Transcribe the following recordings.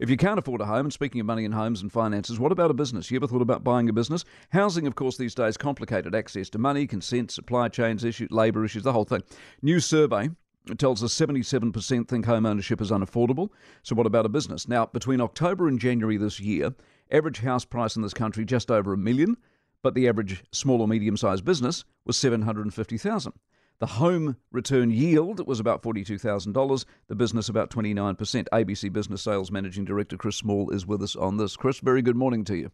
If you can't afford a home, and speaking of money and homes and finances, what about a business? You ever thought about buying a business? Housing, of course, these days complicated access to money, consent, supply chains issues, labour issues, the whole thing. New survey tells us 77% think home ownership is unaffordable. So what about a business? Now, between October and January this year, average house price in this country just over a million, but the average small or medium-sized business was 750,000. The home return yield was about $42,000, the business about 29%. ABC Business Sales Managing Director Chris Small is with us on this. Chris, very good morning to you.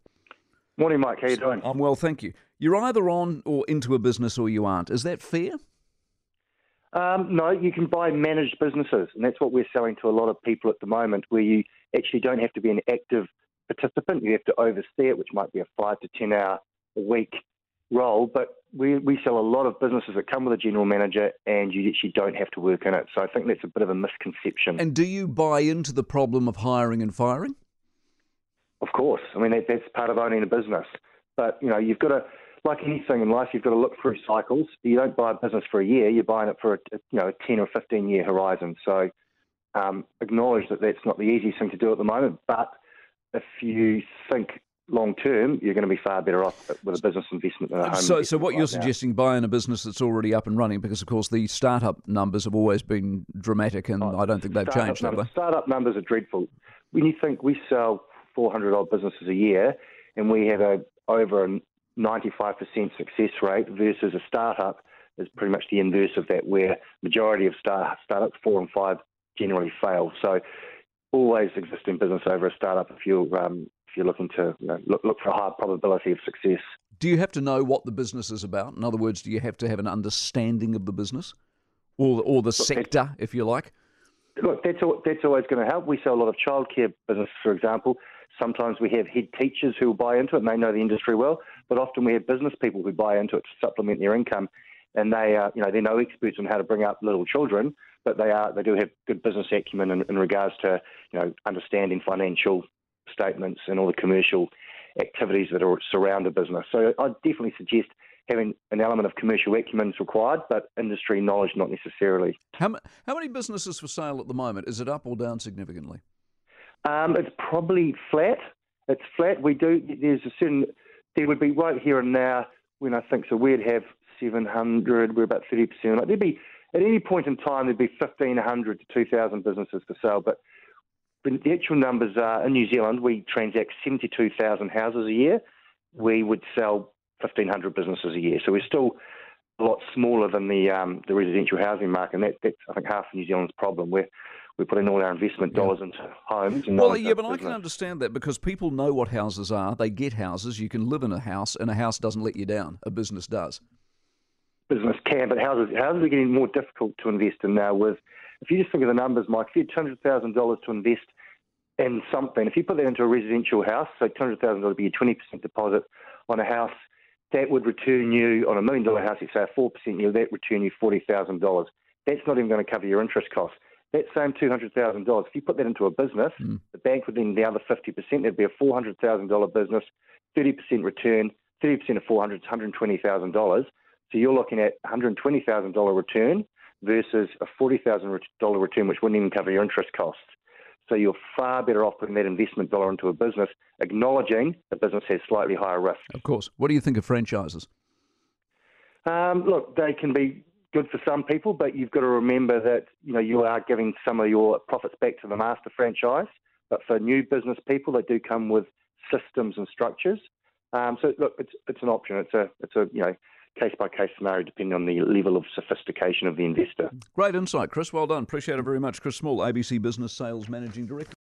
Morning, Mike. How you doing? I'm well, thank you. You're either on or into a business or you aren't. Is that fair? Um, no, you can buy managed businesses, and that's what we're selling to a lot of people at the moment, where you actually don't have to be an active participant. You have to oversee it, which might be a five to 10 hour a week role, but we, we sell a lot of businesses that come with a general manager and you actually don't have to work in it. So I think that's a bit of a misconception. And do you buy into the problem of hiring and firing? Of course. I mean, that, that's part of owning a business. But, you know, you've got to, like anything in life, you've got to look through cycles. You don't buy a business for a year, you're buying it for a, you know, a 10 or 15 year horizon. So um, acknowledge that that's not the easiest thing to do at the moment. But if you think long term, you're going to be far better off with a business investment than a home. So, so what right you're now. suggesting, buying a business that's already up and running, because of course the startup numbers have always been dramatic, and Oh, I don't think they've changed, have numbers, they? Startup numbers are dreadful. When you think we sell 400 odd businesses a year, and we have a over a 95% success rate versus a startup is pretty much the inverse of that, where majority of start, startups, four and five, generally fail. So always existing business over a startup if you're um, if you're looking to you know, look, look for a high probability of success. Do you have to know what the business is about? In other words, do you have to have an understanding of the business, or or the sector, if you like? Look, that's that's always going to help. We sell a lot of childcare business, for example. Sometimes we have head teachers who buy into it and they know the industry well, but often we have business people who buy into it to supplement their income, and they are you know they're no experts on how to bring up little children, but they are they do have good business acumen in, in regards to you know understanding financial statements and all the commercial activities that are surround a business. So I definitely suggest having an element of commercial acumen is required, but industry knowledge not necessarily. How how many businesses for sale at the moment? Is it up or down significantly? Um, it's probably flat. It's flat. We do. There's a certain. There would be right here and now when I think so. We'd have 700. We're about 30 percent. Like there'd be at any point in time there'd be 1,500 to 2,000 businesses for sale. But the actual numbers are in New Zealand. We transact 72,000 houses a year. We would sell 1,500 businesses a year. So we're still a lot smaller than the um, the residential housing market. And that, that's I think half of New Zealand's problem. We're we're putting all our investment dollars into homes. And Well, yeah, but I can understand that because people know what houses are. They get houses. You can live in a house, and a house doesn't let you down. A business does. business can, but houses houses are getting more difficult to invest in now. With if you just think of the numbers, Mike, if you had two hundred thousand dollars to invest in something, if you put that into a residential house, so two hundred thousand dollars would be a twenty percent deposit on a house, that would return you on a million dollar house, let's say a four percent yield, that return you forty thousand dollars. That's not even going to cover your interest costs. That same two hundred thousand dollars, if you put that into a business, hmm. the bank would then the other fifty percent. That'd be a four hundred thousand dollar business, thirty percent return, thirty percent of four hundred is one hundred twenty thousand dollars. So you're looking at one hundred twenty thousand dollar return versus a forty thousand dollar return, which wouldn't even cover your interest costs. So you're far better off putting that investment dollar into a business, acknowledging the business has slightly higher risk. Of course. What do you think of franchises? Um, look, they can be good for some people, but you've got to remember that you know you are giving some of your profits back to the master franchise. But for new business people, they do come with systems and structures. Um, so look, it's it's an option. It's a it's a you know case by case scenario depending on the level of sophistication of the investor. Great insight, Chris. Well done. Appreciate it very much. Chris Small, ABC Business Sales Managing Director.